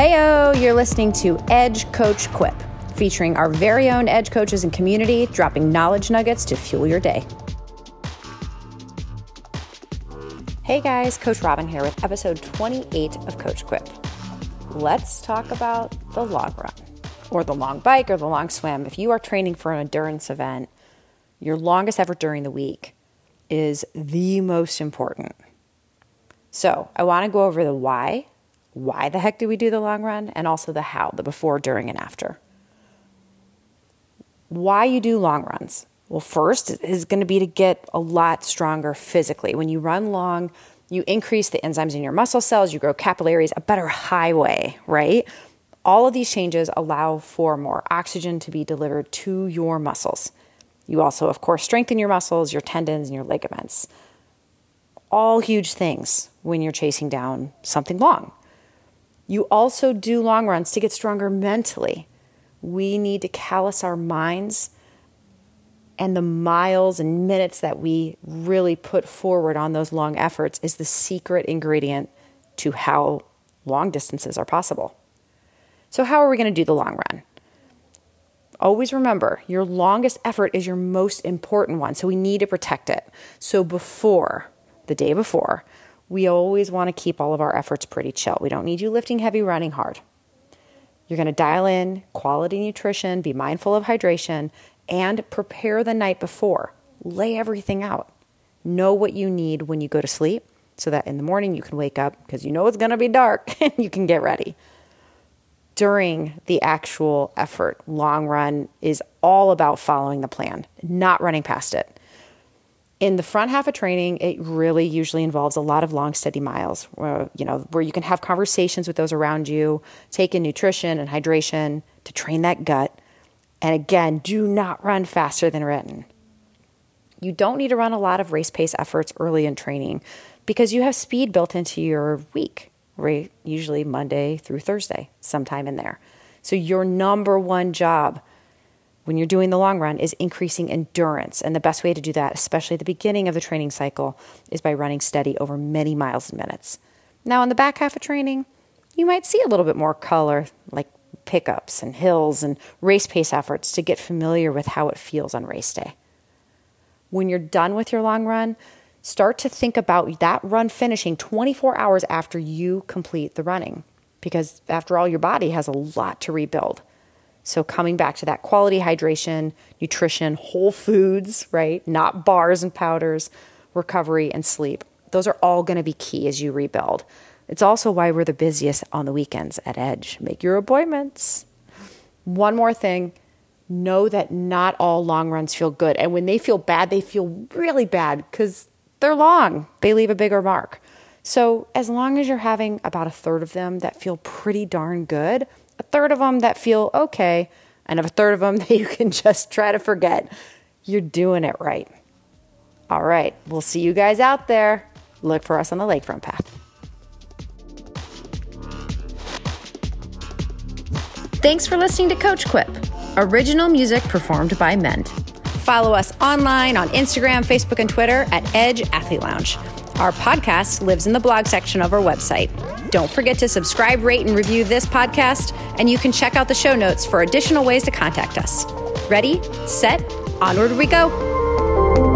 Heyo, you're listening to Edge Coach Quip, featuring our very own Edge coaches and community, dropping knowledge nuggets to fuel your day. Hey guys, Coach Robin here with episode 28 of Coach Quip. Let's talk about the long run, or the long bike, or the long swim. If you are training for an endurance event, your longest effort during the week is the most important. So, I want to go over the why why the heck do we do the long run, and also the how, the before, during, and after. Why you do long runs? Well, first is going to be to get a lot stronger physically. When you run long, you increase the enzymes in your muscle cells, you grow capillaries, a better highway, right? All of these changes allow for more oxygen to be delivered to your muscles. You also, of course, strengthen your muscles, your tendons, and your ligaments. All huge things when you're chasing down something long. You also do long runs to get stronger mentally. We need to callous our minds and the miles and minutes that we really put forward on those long efforts is the secret ingredient to how long distances are possible. So, how are we going to do the long run? Always remember your longest effort is your most important one, so we need to protect it. So, before the day before, we always want to keep all of our efforts pretty chill. We don't need you lifting heavy, running hard. You're going to dial in quality nutrition, be mindful of hydration, and prepare the night before. Lay everything out. Know what you need when you go to sleep so that in the morning you can wake up because you know it's going to be dark and you can get ready. During the actual effort, long run is all about following the plan, not running past it in the front half of training, it really usually involves a lot of long, steady miles, where, you know, where you can have conversations with those around you, take in nutrition and hydration to train that gut. And again, do not run faster than written. You don't need to run a lot of race pace efforts early in training because you have speed built into your week, right? Usually Monday through Thursday, sometime in there. So your number one job when you're doing the long run is increasing endurance. And the best way to do that, especially at the beginning of the training cycle, is by running steady over many miles and minutes. Now, in the back half of training, you might see a little bit more color, like pickups and hills and race pace efforts to get familiar with how it feels on race day. When you're done with your long run, start to think about that run finishing 24 hours after you complete the running. Because after all, your body has a lot to rebuild. So, coming back to that quality hydration, nutrition, whole foods, right? Not bars and powders, recovery, and sleep. Those are all going to be key as you rebuild. It's also why we're the busiest on the weekends at Edge. Make your appointments. One more thing know that not all long runs feel good. And when they feel bad, they feel really bad because they're long, they leave a bigger mark. So, as long as you're having about a third of them that feel pretty darn good, a third of them that feel okay, and a third of them that you can just try to forget. You're doing it right. All right, we'll see you guys out there. Look for us on the lakefront path. Thanks for listening to Coach Quip, original music performed by Mend. Follow us online on Instagram, Facebook, and Twitter at Edge Athlete Lounge. Our podcast lives in the blog section of our website. Don't forget to subscribe, rate, and review this podcast, and you can check out the show notes for additional ways to contact us. Ready, set, onward we go.